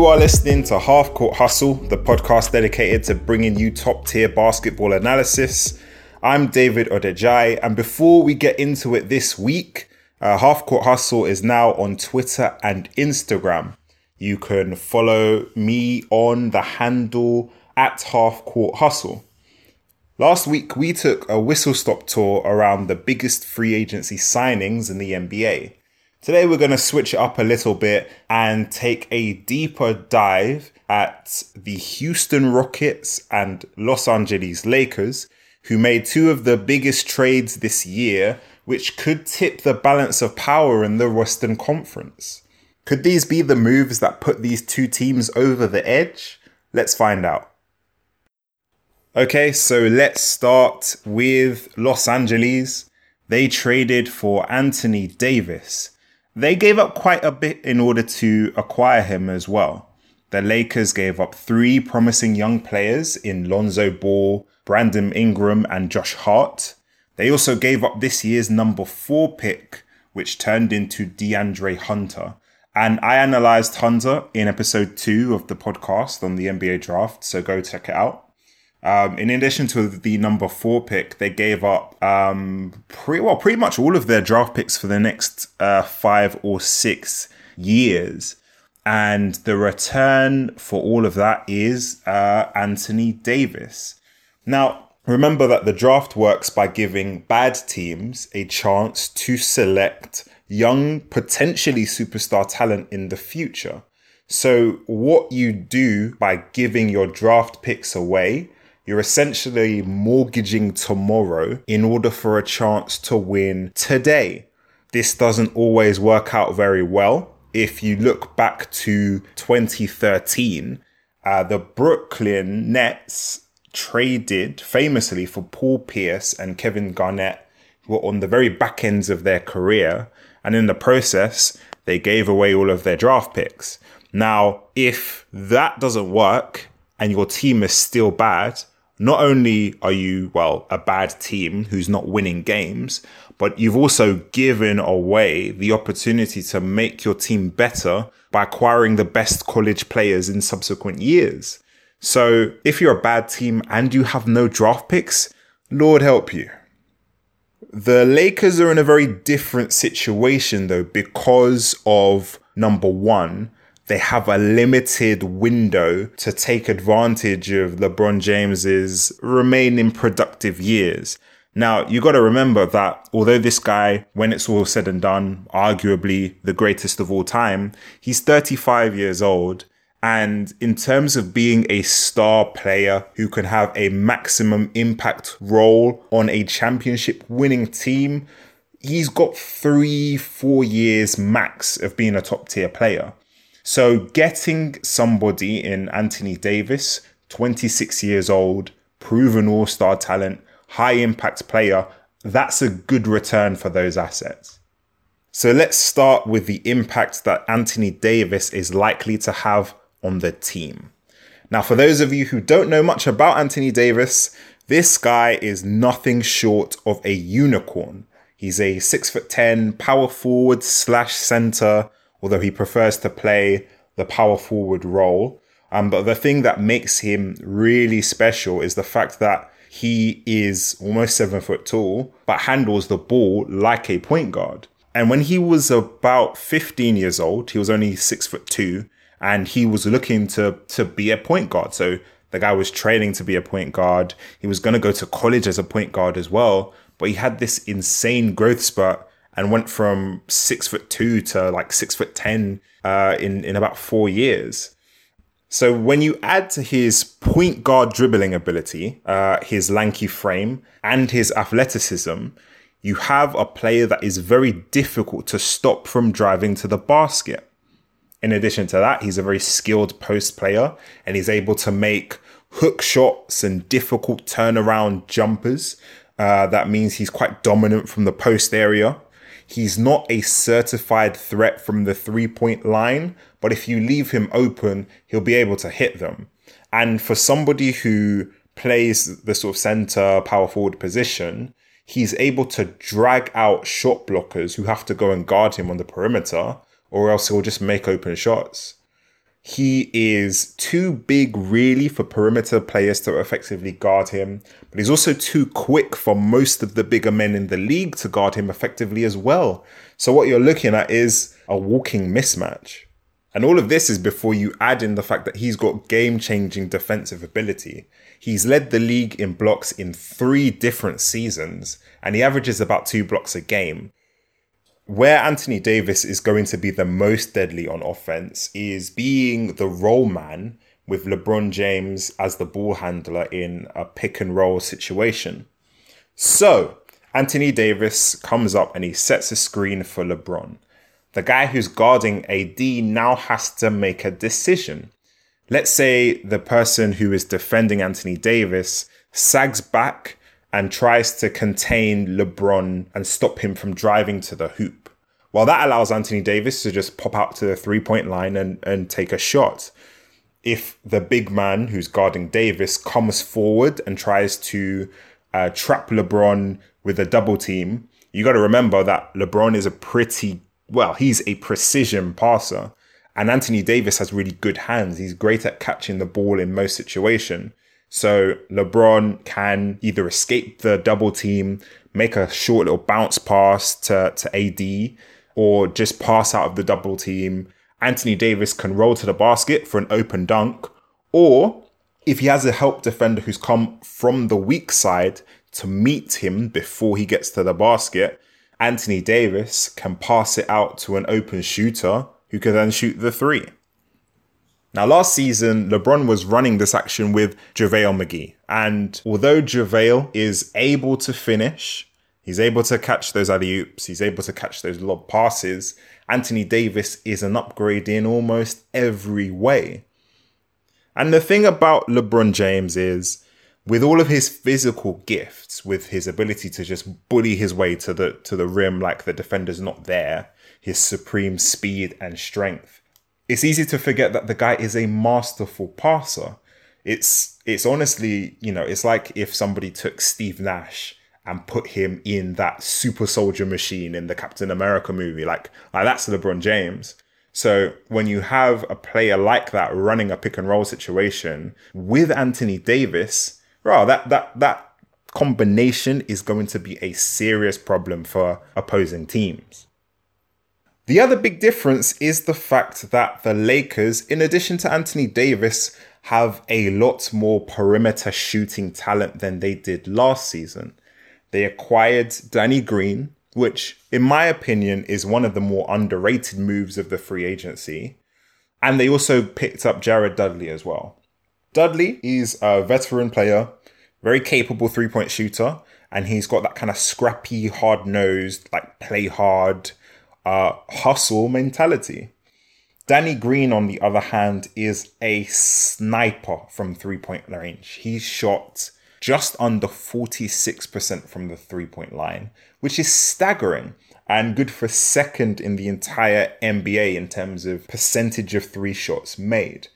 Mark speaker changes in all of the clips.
Speaker 1: You are listening to Half Court Hustle, the podcast dedicated to bringing you top tier basketball analysis. I'm David Odejai, and before we get into it this week, uh, Half Court Hustle is now on Twitter and Instagram. You can follow me on the handle at Half Court Hustle. Last week, we took a whistle stop tour around the biggest free agency signings in the NBA. Today, we're going to switch it up a little bit and take a deeper dive at the Houston Rockets and Los Angeles Lakers, who made two of the biggest trades this year, which could tip the balance of power in the Western Conference. Could these be the moves that put these two teams over the edge? Let's find out. Okay, so let's start with Los Angeles. They traded for Anthony Davis. They gave up quite a bit in order to acquire him as well. The Lakers gave up three promising young players in Lonzo Ball, Brandon Ingram, and Josh Hart. They also gave up this year's number four pick, which turned into DeAndre Hunter. And I analyzed Hunter in episode two of the podcast on the NBA draft, so go check it out. Um, in addition to the number four pick, they gave up um, pretty well, pretty much all of their draft picks for the next uh, five or six years. And the return for all of that is uh, Anthony Davis. Now, remember that the draft works by giving bad teams a chance to select young, potentially superstar talent in the future. So, what you do by giving your draft picks away you're essentially mortgaging tomorrow in order for a chance to win today. This doesn't always work out very well. If you look back to 2013, uh, the Brooklyn Nets traded famously for Paul Pierce and Kevin Garnett, who were on the very back ends of their career. And in the process, they gave away all of their draft picks. Now, if that doesn't work and your team is still bad, not only are you, well, a bad team who's not winning games, but you've also given away the opportunity to make your team better by acquiring the best college players in subsequent years. So if you're a bad team and you have no draft picks, Lord help you. The Lakers are in a very different situation though because of number one, they have a limited window to take advantage of LeBron James's remaining productive years. Now, you got to remember that although this guy, when it's all said and done, arguably the greatest of all time, he's 35 years old. And in terms of being a star player who can have a maximum impact role on a championship winning team, he's got three, four years max of being a top tier player. So getting somebody in Anthony Davis, 26 years old, proven all star talent, high impact player, that's a good return for those assets. So let's start with the impact that Anthony Davis is likely to have on the team. Now, for those of you who don't know much about Anthony Davis, this guy is nothing short of a unicorn. He's a six foot ten power forward slash center although he prefers to play the power forward role. Um, but the thing that makes him really special is the fact that he is almost seven foot tall, but handles the ball like a point guard. And when he was about 15 years old, he was only six foot two, and he was looking to to be a point guard. So the guy was training to be a point guard. He was going to go to college as a point guard as well, but he had this insane growth spurt and went from six foot two to like six foot ten uh, in in about four years. So when you add to his point guard dribbling ability, uh, his lanky frame, and his athleticism, you have a player that is very difficult to stop from driving to the basket. In addition to that, he's a very skilled post player and he's able to make hook shots and difficult turnaround jumpers. Uh, that means he's quite dominant from the post area. He's not a certified threat from the three point line, but if you leave him open, he'll be able to hit them. And for somebody who plays the sort of center power forward position, he's able to drag out shot blockers who have to go and guard him on the perimeter, or else he'll just make open shots. He is too big, really, for perimeter players to effectively guard him, but he's also too quick for most of the bigger men in the league to guard him effectively as well. So, what you're looking at is a walking mismatch. And all of this is before you add in the fact that he's got game changing defensive ability. He's led the league in blocks in three different seasons, and he averages about two blocks a game. Where Anthony Davis is going to be the most deadly on offense is being the roll man with LeBron James as the ball handler in a pick and roll situation. So, Anthony Davis comes up and he sets a screen for LeBron the guy who's guarding AD now has to make a decision. Let's say the person who is defending Anthony Davis sags back and tries to contain LeBron and stop him from driving to the hoop. Well, that allows Anthony Davis to just pop out to the three point line and, and take a shot. If the big man who's guarding Davis comes forward and tries to uh, trap LeBron with a double team, you got to remember that LeBron is a pretty well, he's a precision passer. And Anthony Davis has really good hands. He's great at catching the ball in most situations. So LeBron can either escape the double team, make a short little bounce pass to, to AD, or just pass out of the double team. Anthony Davis can roll to the basket for an open dunk, or if he has a help defender who's come from the weak side to meet him before he gets to the basket, Anthony Davis can pass it out to an open shooter who can then shoot the three. Now, last season, LeBron was running this action with JaVale McGee. And although JaVale is able to finish, he's able to catch those alley oops, he's able to catch those lob passes, Anthony Davis is an upgrade in almost every way. And the thing about LeBron James is with all of his physical gifts, with his ability to just bully his way to the to the rim like the defender's not there, his supreme speed and strength, it's easy to forget that the guy is a masterful passer. It's it's honestly, you know, it's like if somebody took Steve Nash and put him in that super soldier machine in the Captain America movie. Like, like that's LeBron James. So when you have a player like that running a pick and roll situation with Anthony Davis, Bro, that that that combination is going to be a serious problem for opposing teams. The other big difference is the fact that the Lakers, in addition to Anthony Davis, have a lot more perimeter shooting talent than they did last season. They acquired Danny Green, which, in my opinion, is one of the more underrated moves of the free agency. And they also picked up Jared Dudley as well. Dudley is a veteran player, very capable three point shooter, and he's got that kind of scrappy, hard nosed, like play hard, uh, hustle mentality. Danny Green, on the other hand, is a sniper from three point range. He's shot just under 46% from the three point line, which is staggering and good for second in the entire NBA in terms of percentage of three shots made.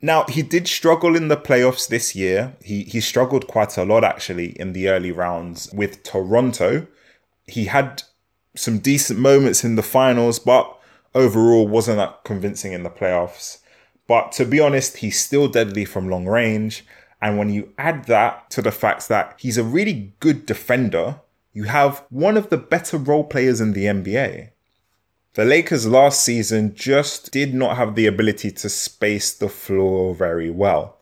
Speaker 1: Now he did struggle in the playoffs this year. He he struggled quite a lot actually in the early rounds with Toronto. He had some decent moments in the finals, but overall wasn't that convincing in the playoffs. But to be honest, he's still deadly from long range. And when you add that to the fact that he's a really good defender, you have one of the better role players in the NBA. The Lakers last season just did not have the ability to space the floor very well.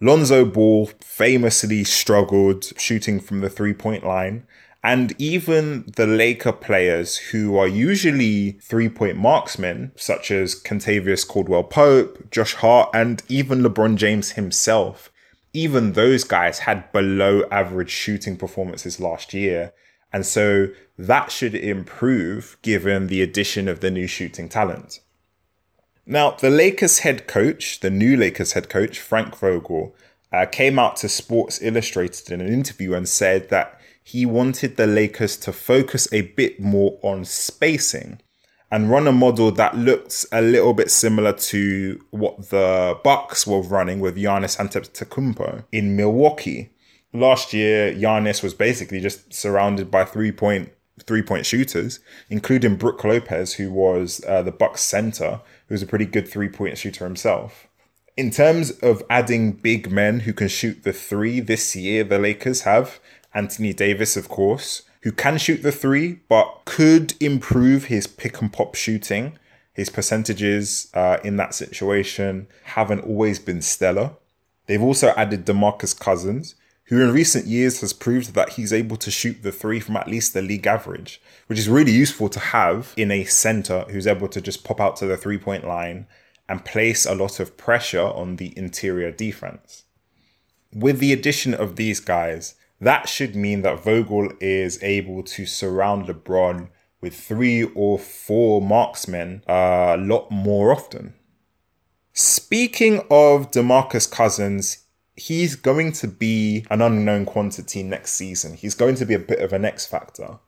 Speaker 1: Lonzo Ball famously struggled shooting from the three point line, and even the Laker players who are usually three point marksmen, such as Kentavious Caldwell Pope, Josh Hart, and even LeBron James himself, even those guys had below average shooting performances last year. And so that should improve given the addition of the new shooting talent. Now, the Lakers head coach, the new Lakers head coach, Frank Vogel, uh, came out to Sports Illustrated in an interview and said that he wanted the Lakers to focus a bit more on spacing and run a model that looks a little bit similar to what the Bucks were running with Giannis Antetokounmpo in Milwaukee last year, Giannis was basically just surrounded by three point three point shooters, including Brook Lopez, who was uh, the Bucks center, who was a pretty good three point shooter himself. In terms of adding big men who can shoot the three this year, the Lakers have Anthony Davis, of course, who can shoot the three, but could improve his pick and pop shooting. His percentages uh, in that situation haven't always been stellar. They've also added Demarcus Cousins, who in recent years has proved that he's able to shoot the three from at least the league average, which is really useful to have in a center who's able to just pop out to the three point line and place a lot of pressure on the interior defense. With the addition of these guys, that should mean that Vogel is able to surround LeBron with three or four marksmen a lot more often. Speaking of Demarcus Cousins, he's going to be an unknown quantity next season. He's going to be a bit of an X factor.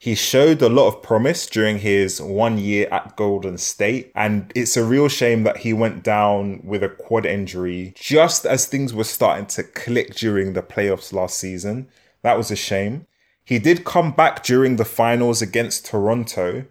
Speaker 1: He showed a lot of promise during his one year at Golden State, and it's a real shame that he went down with a quad injury just as things were starting to click during the playoffs last season. That was a shame. He did come back during the finals against Toronto.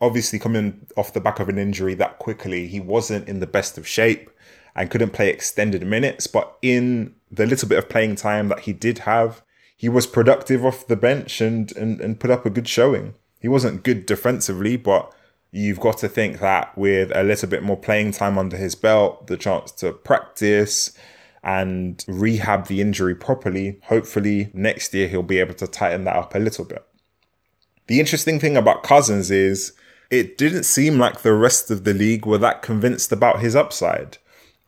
Speaker 1: Obviously, coming off the back of an injury that quickly, he wasn't in the best of shape and couldn't play extended minutes. But in the little bit of playing time that he did have, he was productive off the bench and, and, and put up a good showing. He wasn't good defensively, but you've got to think that with a little bit more playing time under his belt, the chance to practice and rehab the injury properly, hopefully next year he'll be able to tighten that up a little bit. The interesting thing about Cousins is it didn't seem like the rest of the league were that convinced about his upside.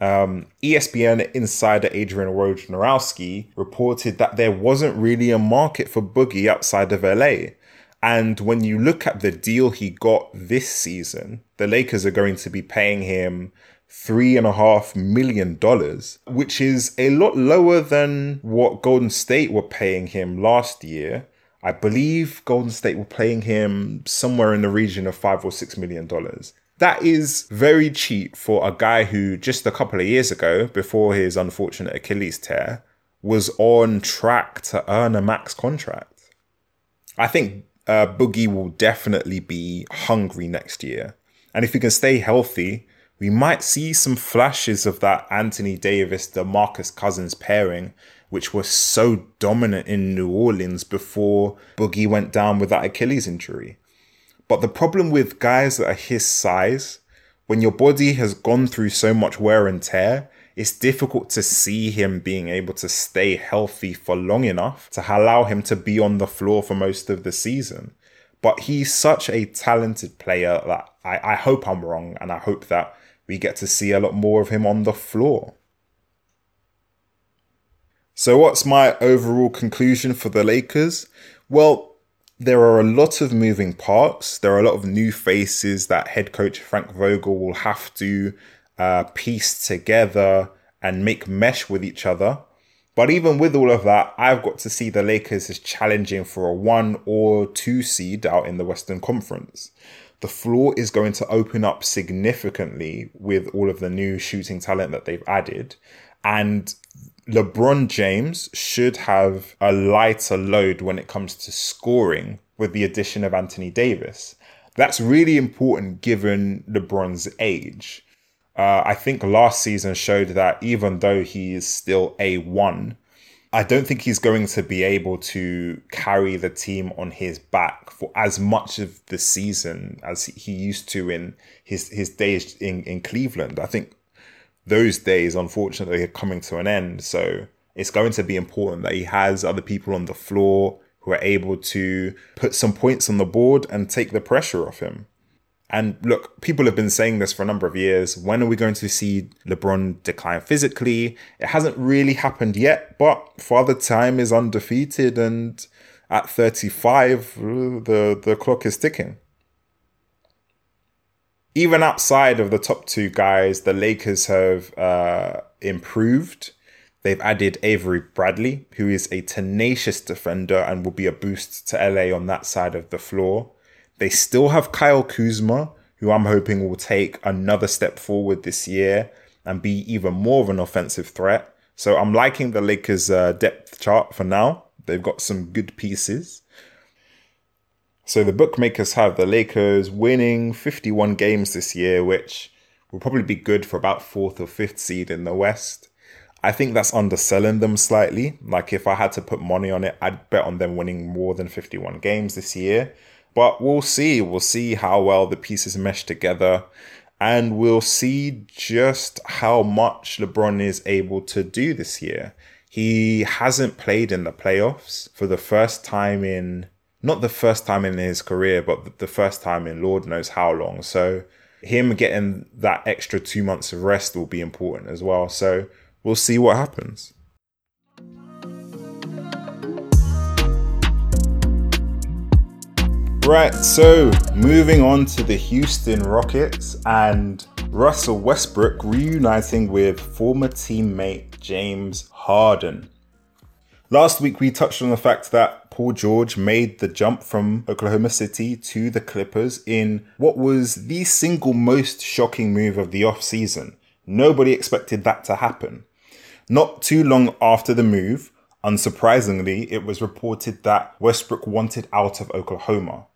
Speaker 1: Um, ESPN insider Adrian Wojnarowski reported that there wasn't really a market for Boogie outside of LA. And when you look at the deal he got this season, the Lakers are going to be paying him three and a half million dollars, which is a lot lower than what Golden State were paying him last year. I believe Golden State were paying him somewhere in the region of five or six million dollars. That is very cheap for a guy who just a couple of years ago, before his unfortunate Achilles tear, was on track to earn a max contract. I think uh, Boogie will definitely be hungry next year. And if he can stay healthy, we might see some flashes of that Anthony Davis, Demarcus Cousins pairing, which was so dominant in New Orleans before Boogie went down with that Achilles injury. But the problem with guys that are his size, when your body has gone through so much wear and tear, it's difficult to see him being able to stay healthy for long enough to allow him to be on the floor for most of the season. But he's such a talented player that I, I hope I'm wrong and I hope that we get to see a lot more of him on the floor. So, what's my overall conclusion for the Lakers? Well, there are a lot of moving parts. There are a lot of new faces that head coach Frank Vogel will have to uh, piece together and make mesh with each other. But even with all of that, I've got to see the Lakers as challenging for a one or two seed out in the Western Conference. The floor is going to open up significantly with all of the new shooting talent that they've added. And LeBron James should have a lighter load when it comes to scoring with the addition of Anthony Davis. That's really important given LeBron's age. Uh, I think last season showed that even though he is still A1, I don't think he's going to be able to carry the team on his back for as much of the season as he used to in his, his days in, in Cleveland. I think those days, unfortunately, are coming to an end. So it's going to be important that he has other people on the floor who are able to put some points on the board and take the pressure off him. And look, people have been saying this for a number of years. When are we going to see LeBron decline physically? It hasn't really happened yet, but Father Time is undefeated, and at 35, the, the clock is ticking even outside of the top two guys, the Lakers have uh, improved. They've added Avery Bradley, who is a tenacious defender and will be a boost to LA on that side of the floor. They still have Kyle Kuzma, who I'm hoping will take another step forward this year and be even more of an offensive threat. So I'm liking the Lakers' uh, depth chart for now. They've got some good pieces. So the bookmakers have the Lakers winning 51 games this year, which will probably be good for about fourth or fifth seed in the West. I think that's underselling them slightly. Like if I had to put money on it, I'd bet on them winning more than 51 games this year. But we'll see. We'll see how well the pieces mesh together. And we'll see just how much LeBron is able to do this year. He hasn't played in the playoffs for the first time in, not the first time in his career, but the first time in Lord knows how long. So him getting that extra two months of rest will be important as well. So we'll see what happens. Right, so moving on to the Houston Rockets and Russell Westbrook reuniting with former teammate James Harden. Last week, we touched on the fact that Paul George made the jump from Oklahoma City to the Clippers in what was the single most shocking move of the offseason. Nobody expected that to happen. Not too long after the move, unsurprisingly, it was reported that Westbrook wanted out of Oklahoma.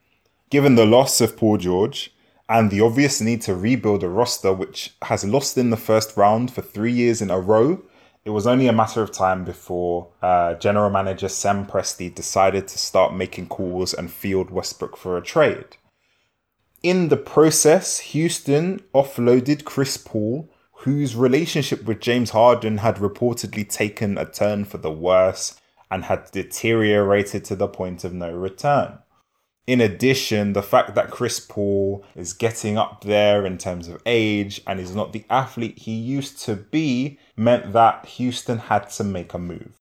Speaker 1: Given the loss of Paul George and the obvious need to rebuild a roster which has lost in the first round for three years in a row, it was only a matter of time before uh, general manager Sam Presti decided to start making calls and field Westbrook for a trade. In the process, Houston offloaded Chris Paul, whose relationship with James Harden had reportedly taken a turn for the worse and had deteriorated to the point of no return. In addition, the fact that Chris Paul is getting up there in terms of age and is not the athlete he used to be meant that Houston had to make a move.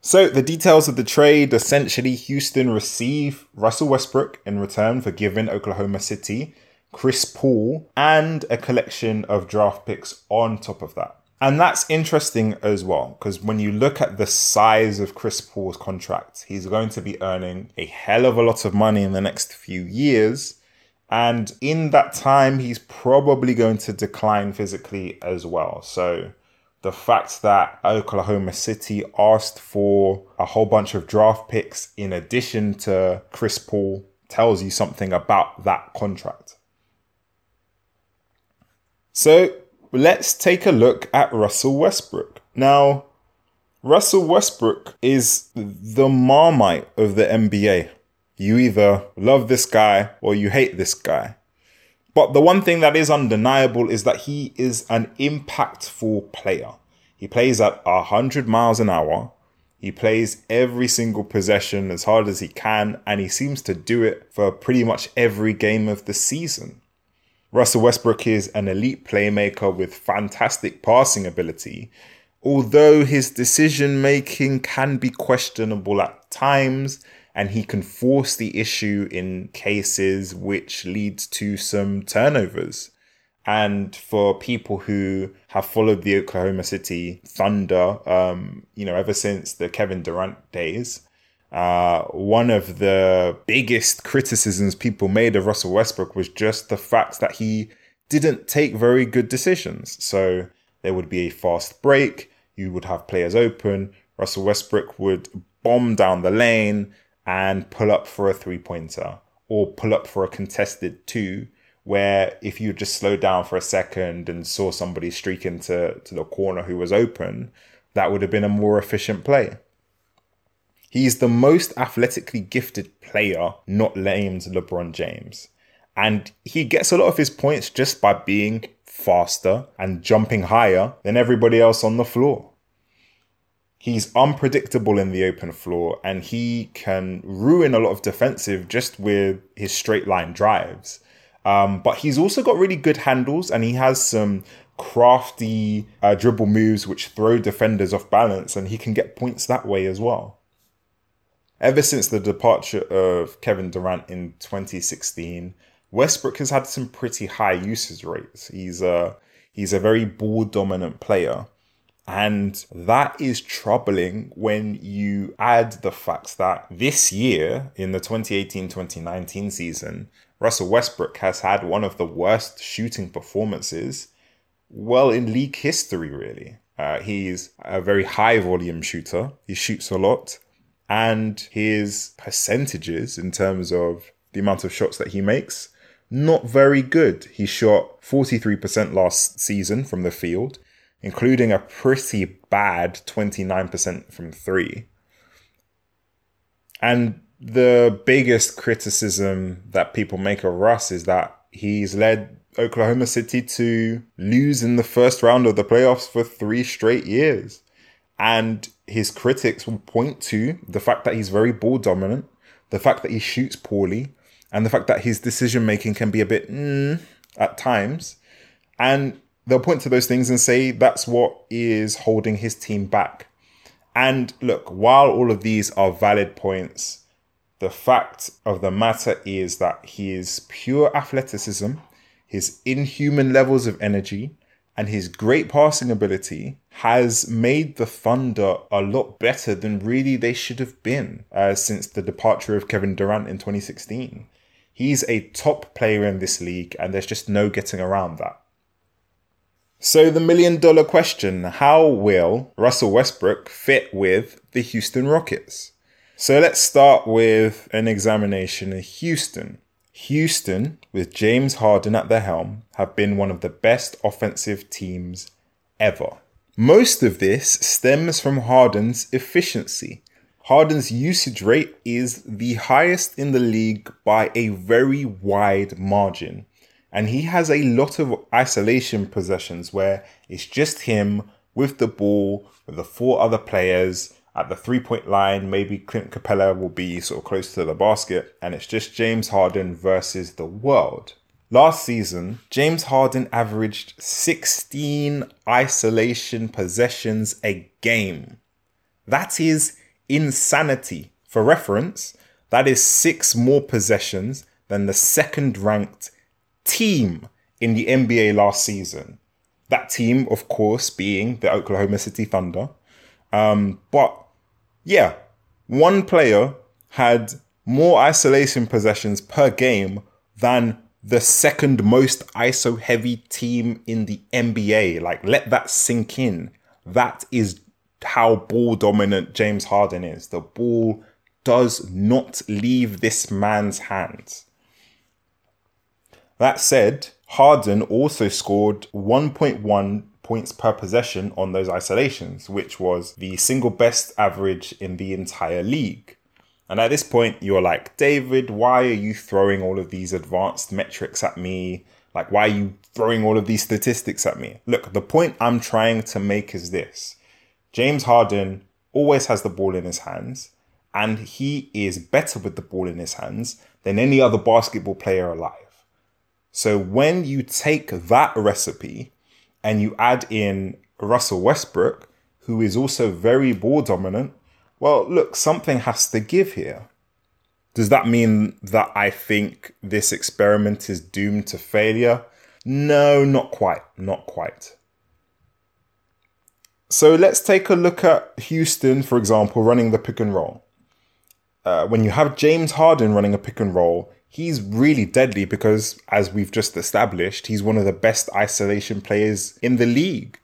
Speaker 1: So, the details of the trade essentially, Houston receive Russell Westbrook in return for giving Oklahoma City Chris Paul and a collection of draft picks on top of that. And that's interesting as well, because when you look at the size of Chris Paul's contract, he's going to be earning a hell of a lot of money in the next few years. And in that time, he's probably going to decline physically as well. So the fact that Oklahoma City asked for a whole bunch of draft picks in addition to Chris Paul tells you something about that contract. So let's take a look at Russell Westbrook. Now, Russell Westbrook is the marmite of the NBA. You either love this guy or you hate this guy. But the one thing that is undeniable is that he is an impactful player. He plays at 100 miles an hour. He plays every single possession as hard as he can, and he seems to do it for pretty much every game of the season. Russell Westbrook is an elite playmaker with fantastic passing ability, although his decision making can be questionable at times and he can force the issue in cases which leads to some turnovers. And for people who have followed the Oklahoma City Thunder, um, you know, ever since the Kevin Durant days, uh, one of the biggest criticisms people made of Russell Westbrook was just the fact that he didn't take very good decisions. So there would be a fast break, you would have players open, Russell Westbrook would bomb down the lane and pull up for a three pointer or pull up for a contested two. Where if you just slowed down for a second and saw somebody streak into to the corner who was open, that would have been a more efficient play. He's the most athletically gifted player not named LeBron James. And he gets a lot of his points just by being faster and jumping higher than everybody else on the floor. He's unpredictable in the open floor and he can ruin a lot of defensive just with his straight line drives. Um, but he's also got really good handles and he has some crafty uh, dribble moves which throw defenders off balance and he can get points that way as well ever since the departure of Kevin Durant in 2016, Westbrook has had some pretty high usage rates. He's a he's a very ball dominant player. And that is troubling when you add the fact that this year, in the 2018 2019 season, Russell Westbrook has had one of the worst shooting performances, well, in league history, really. Uh, he's a very high volume shooter, he shoots a lot and his percentages in terms of the amount of shots that he makes, not very good. He shot 43% last season from the field, including a pretty bad 29% from three. And the biggest criticism that people make of Russ is that he's led Oklahoma City to lose in the first round of the playoffs for three straight years. And his critics will point to the fact that he's very ball dominant, the fact that he shoots poorly, and the fact that his decision making can be a bit mm, at times. And they'll point to those things and say that's what is holding his team back. And look, while all of these are valid points, the fact of the matter is that his pure athleticism, his inhuman levels of energy, and his great passing ability has made the Thunder a lot better than really they should have been uh, since the departure of Kevin Durant in 2016. He's a top player in this league, and there's just no getting around that. So, the million dollar question how will Russell Westbrook fit with the Houston Rockets? So, let's start with an examination of Houston. Houston, with James Harden at the helm, have been one of the best offensive teams ever. Most of this stems from Harden's efficiency. Harden's usage rate is the highest in the league by a very wide margin. And he has a lot of isolation possessions where it's just him with the ball, with the four other players at the three point line. Maybe Clint Capela will be sort of close to the basket, and it's just James Harden versus the world. Last season, James Harden averaged 16 isolation possessions a game. That is insanity. For reference, that is six more possessions than the second ranked team in the NBA last season. That team, of course, being the Oklahoma City Thunder. Um, but yeah, one player had more isolation possessions per game than the second most ISO heavy team in the NBA. Like, let that sink in. That is how ball dominant James Harden is. The ball does not leave this man's hands. That said, Harden also scored 1.1 points per possession on those isolations, which was the single best average in the entire league. And at this point, you're like, David, why are you throwing all of these advanced metrics at me? Like, why are you throwing all of these statistics at me? Look, the point I'm trying to make is this James Harden always has the ball in his hands, and he is better with the ball in his hands than any other basketball player alive. So when you take that recipe and you add in Russell Westbrook, who is also very ball dominant, well, look, something has to give here. Does that mean that I think this experiment is doomed to failure? No, not quite. Not quite. So let's take a look at Houston, for example, running the pick and roll. Uh, when you have James Harden running a pick and roll, he's really deadly because, as we've just established, he's one of the best isolation players in the league.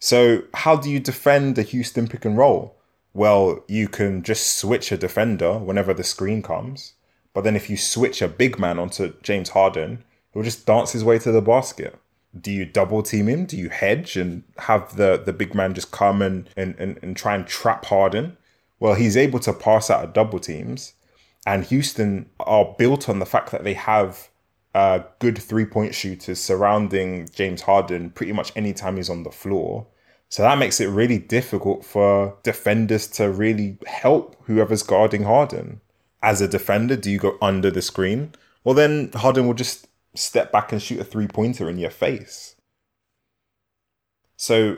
Speaker 1: So, how do you defend the Houston pick and roll? Well, you can just switch a defender whenever the screen comes. But then, if you switch a big man onto James Harden, he'll just dance his way to the basket. Do you double team him? Do you hedge and have the, the big man just come and, and, and, and try and trap Harden? Well, he's able to pass out of double teams and Houston are built on the fact that they have uh, good three point shooters surrounding James Harden pretty much anytime he's on the floor. So that makes it really difficult for defenders to really help whoever's guarding Harden. As a defender, do you go under the screen? Well, then Harden will just step back and shoot a three pointer in your face. So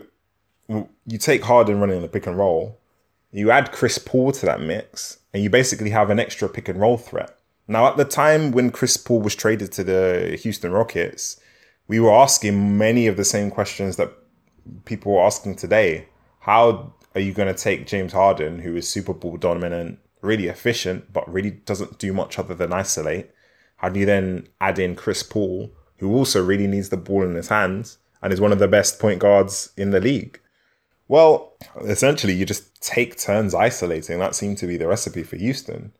Speaker 1: you take Harden running the pick and roll, you add Chris Paul to that mix, and you basically have an extra pick and roll threat. Now, at the time when Chris Paul was traded to the Houston Rockets, we were asking many of the same questions that people are asking today. How are you going to take James Harden, who is super ball dominant, really efficient, but really doesn't do much other than isolate? How do you then add in Chris Paul, who also really needs the ball in his hands and is one of the best point guards in the league? Well, essentially, you just take turns isolating. That seemed to be the recipe for Houston.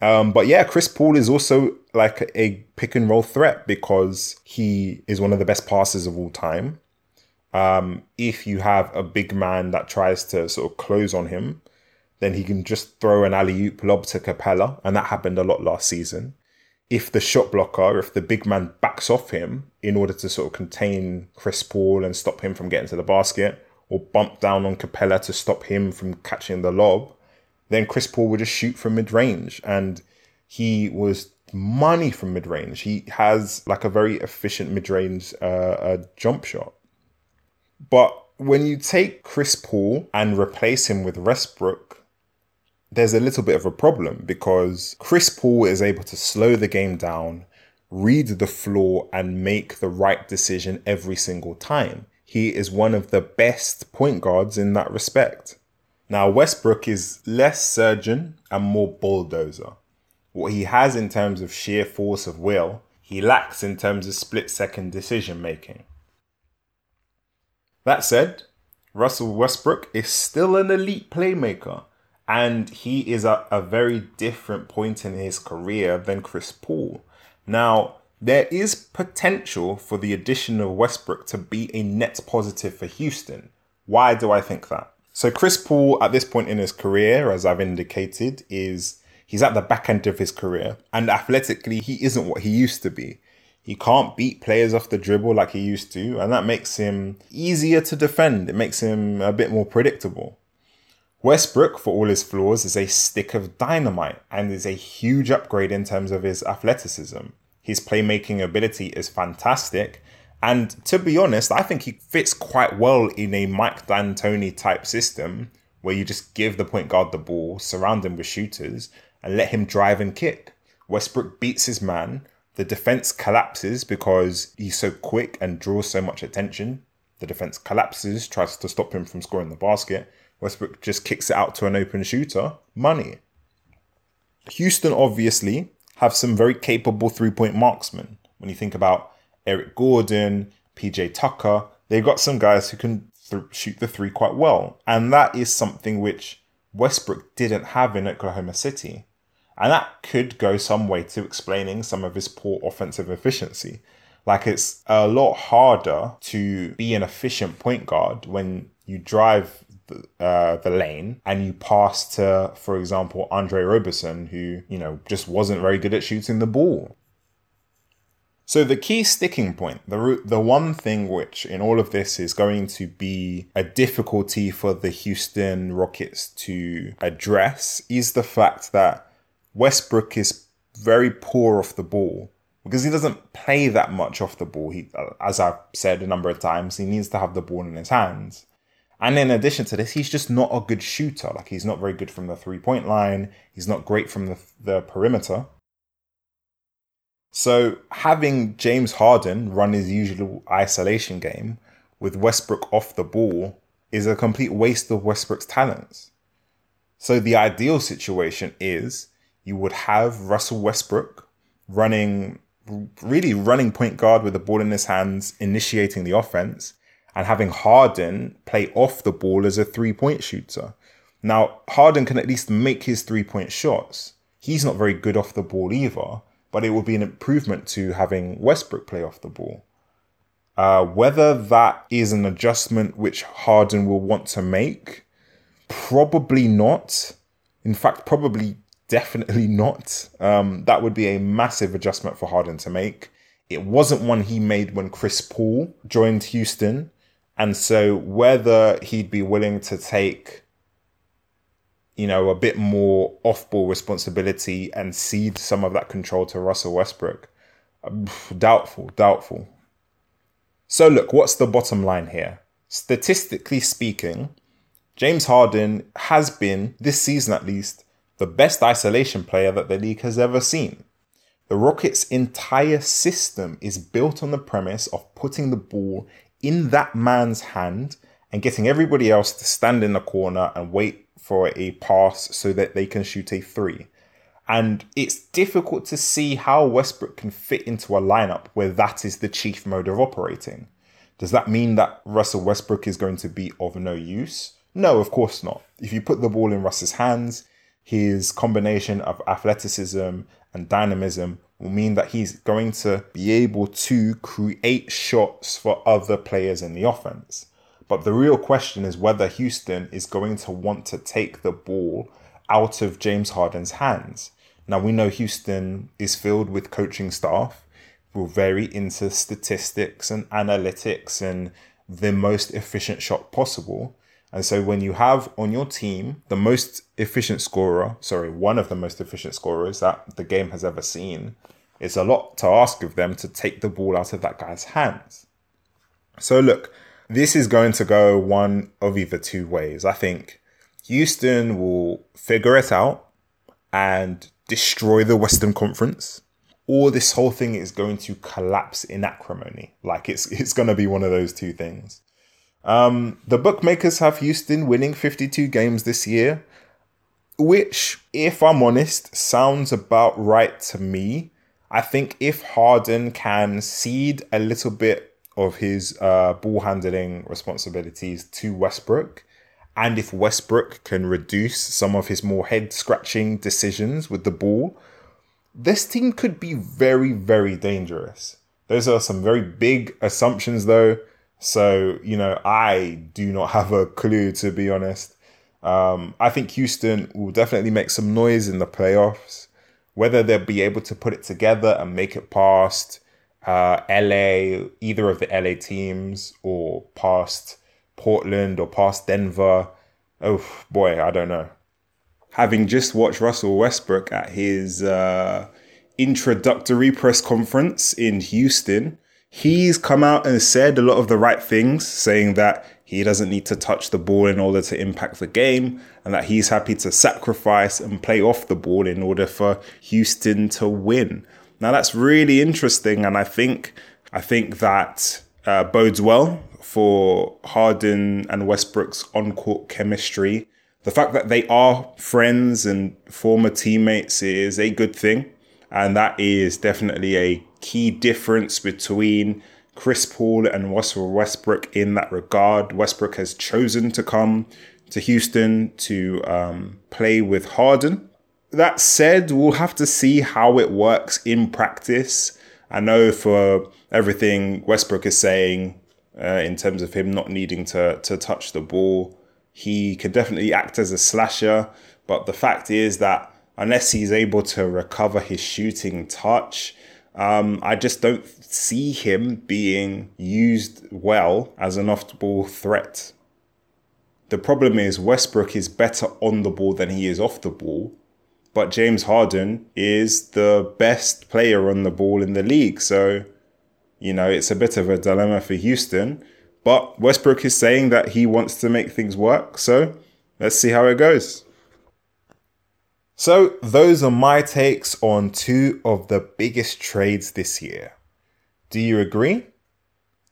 Speaker 1: Um, but yeah, Chris Paul is also like a pick and roll threat because he is one of the best passers of all time. Um, if you have a big man that tries to sort of close on him, then he can just throw an alley oop lob to Capela, and that happened a lot last season. If the shot blocker, if the big man backs off him in order to sort of contain Chris Paul and stop him from getting to the basket, or bump down on Capela to stop him from catching the lob, then Chris Paul would just shoot from mid range. And he was money from mid range. He has like a very efficient mid range uh, jump shot. But when you take Chris Paul and replace him with Westbrook, there's a little bit of a problem because Chris Paul is able to slow the game down, read the floor, and make the right decision every single time. He is one of the best point guards in that respect. Now, Westbrook is less surgeon and more bulldozer. What he has in terms of sheer force of will, he lacks in terms of split second decision making. That said, Russell Westbrook is still an elite playmaker, and he is at a very different point in his career than Chris Paul. Now, there is potential for the addition of Westbrook to be a net positive for Houston. Why do I think that? So Chris Paul at this point in his career, as I've indicated, is he's at the back end of his career and athletically he isn't what he used to be. He can't beat players off the dribble like he used to, and that makes him easier to defend. It makes him a bit more predictable. Westbrook, for all his flaws, is a stick of dynamite and is a huge upgrade in terms of his athleticism. His playmaking ability is fantastic, and to be honest, I think he fits quite well in a Mike D'Antoni type system where you just give the point guard the ball, surround him with shooters, and let him drive and kick. Westbrook beats his man. The defense collapses because he's so quick and draws so much attention. The defense collapses, tries to stop him from scoring the basket. Westbrook just kicks it out to an open shooter. Money. Houston obviously have some very capable three point marksmen. When you think about Eric Gordon, PJ Tucker. They've got some guys who can th- shoot the three quite well. And that is something which Westbrook didn't have in Oklahoma City. And that could go some way to explaining some of his poor offensive efficiency. Like it's a lot harder to be an efficient point guard when you drive uh, the lane and you pass to, for example, Andre Roberson, who, you know, just wasn't very good at shooting the ball. So the key sticking point, the the one thing which in all of this is going to be a difficulty for the Houston Rockets to address is the fact that Westbrook is very poor off the ball because he doesn't play that much off the ball. He, as I've said a number of times, he needs to have the ball in his hands. And in addition to this, he's just not a good shooter. Like he's not very good from the three point line. He's not great from the, the perimeter. So having James Harden run his usual isolation game with Westbrook off the ball is a complete waste of Westbrook's talents. So the ideal situation is you would have Russell Westbrook running really running point guard with the ball in his hands, initiating the offense, and having Harden play off the ball as a three point shooter. Now, Harden can at least make his three point shots. He's not very good off the ball either, but it would be an improvement to having Westbrook play off the ball. Uh, whether that is an adjustment which Harden will want to make, probably not. In fact, probably definitely not. Um, that would be a massive adjustment for Harden to make. It wasn't one he made when Chris Paul joined Houston. And so whether he'd be willing to take you know, a bit more off ball responsibility and cede some of that control to Russell Westbrook? Uh, doubtful, doubtful. So, look, what's the bottom line here? Statistically speaking, James Harden has been, this season at least, the best isolation player that the league has ever seen. The Rockets' entire system is built on the premise of putting the ball in that man's hand and getting everybody else to stand in the corner and wait for a pass so that they can shoot a three. And it's difficult to see how Westbrook can fit into a lineup where that is the chief mode of operating. Does that mean that Russell Westbrook is going to be of no use? No, of course not. If you put the ball in Russ's hands, his combination of athleticism and dynamism will mean that he's going to be able to create shots for other players in the offense. But the real question is whether Houston is going to want to take the ball out of James Harden's hands. Now, we know Houston is filled with coaching staff who are very into statistics and analytics and the most efficient shot possible. And so when you have on your team the most efficient scorer, sorry, one of the most efficient scorers that the game has ever seen, it's a lot to ask of them to take the ball out of that guy's hands. So look, this is going to go one of either two ways. I think Houston will figure it out and destroy the Western Conference, or this whole thing is going to collapse in acrimony. Like it's it's going to be one of those two things. Um, the bookmakers have Houston winning 52 games this year, which, if I'm honest, sounds about right to me. I think if Harden can cede a little bit of his uh, ball handling responsibilities to Westbrook, and if Westbrook can reduce some of his more head scratching decisions with the ball, this team could be very, very dangerous. Those are some very big assumptions, though. So, you know, I do not have a clue, to be honest. Um, I think Houston will definitely make some noise in the playoffs. Whether they'll be able to put it together and make it past uh, LA, either of the LA teams, or past Portland or past Denver. Oh boy, I don't know. Having just watched Russell Westbrook at his uh, introductory press conference in Houston, he's come out and said a lot of the right things, saying that he doesn't need to touch the ball in order to impact the game, and that he's happy to sacrifice and play off the ball in order for Houston to win. Now that's really interesting, and I think I think that uh, bodes well for Harden and Westbrook's on-court chemistry. The fact that they are friends and former teammates is a good thing, and that is definitely a key difference between Chris Paul and Russell Westbrook in that regard. Westbrook has chosen to come to Houston to um, play with Harden that said, we'll have to see how it works in practice. I know for everything Westbrook is saying uh, in terms of him not needing to to touch the ball, he can definitely act as a slasher. But the fact is that unless he's able to recover his shooting touch, um, I just don't see him being used well as an off ball threat. The problem is Westbrook is better on the ball than he is off the ball but James Harden is the best player on the ball in the league. So, you know, it's a bit of a dilemma for Houston. But Westbrook is saying that he wants to make things work. So let's see how it goes. So, those are my takes on two of the biggest trades this year. Do you agree?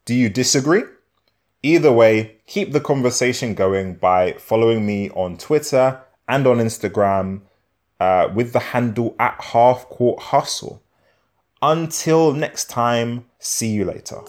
Speaker 1: Do you disagree? Either way, keep the conversation going by following me on Twitter and on Instagram uh, with the handle at Half Court Hustle. Until next time, see you later.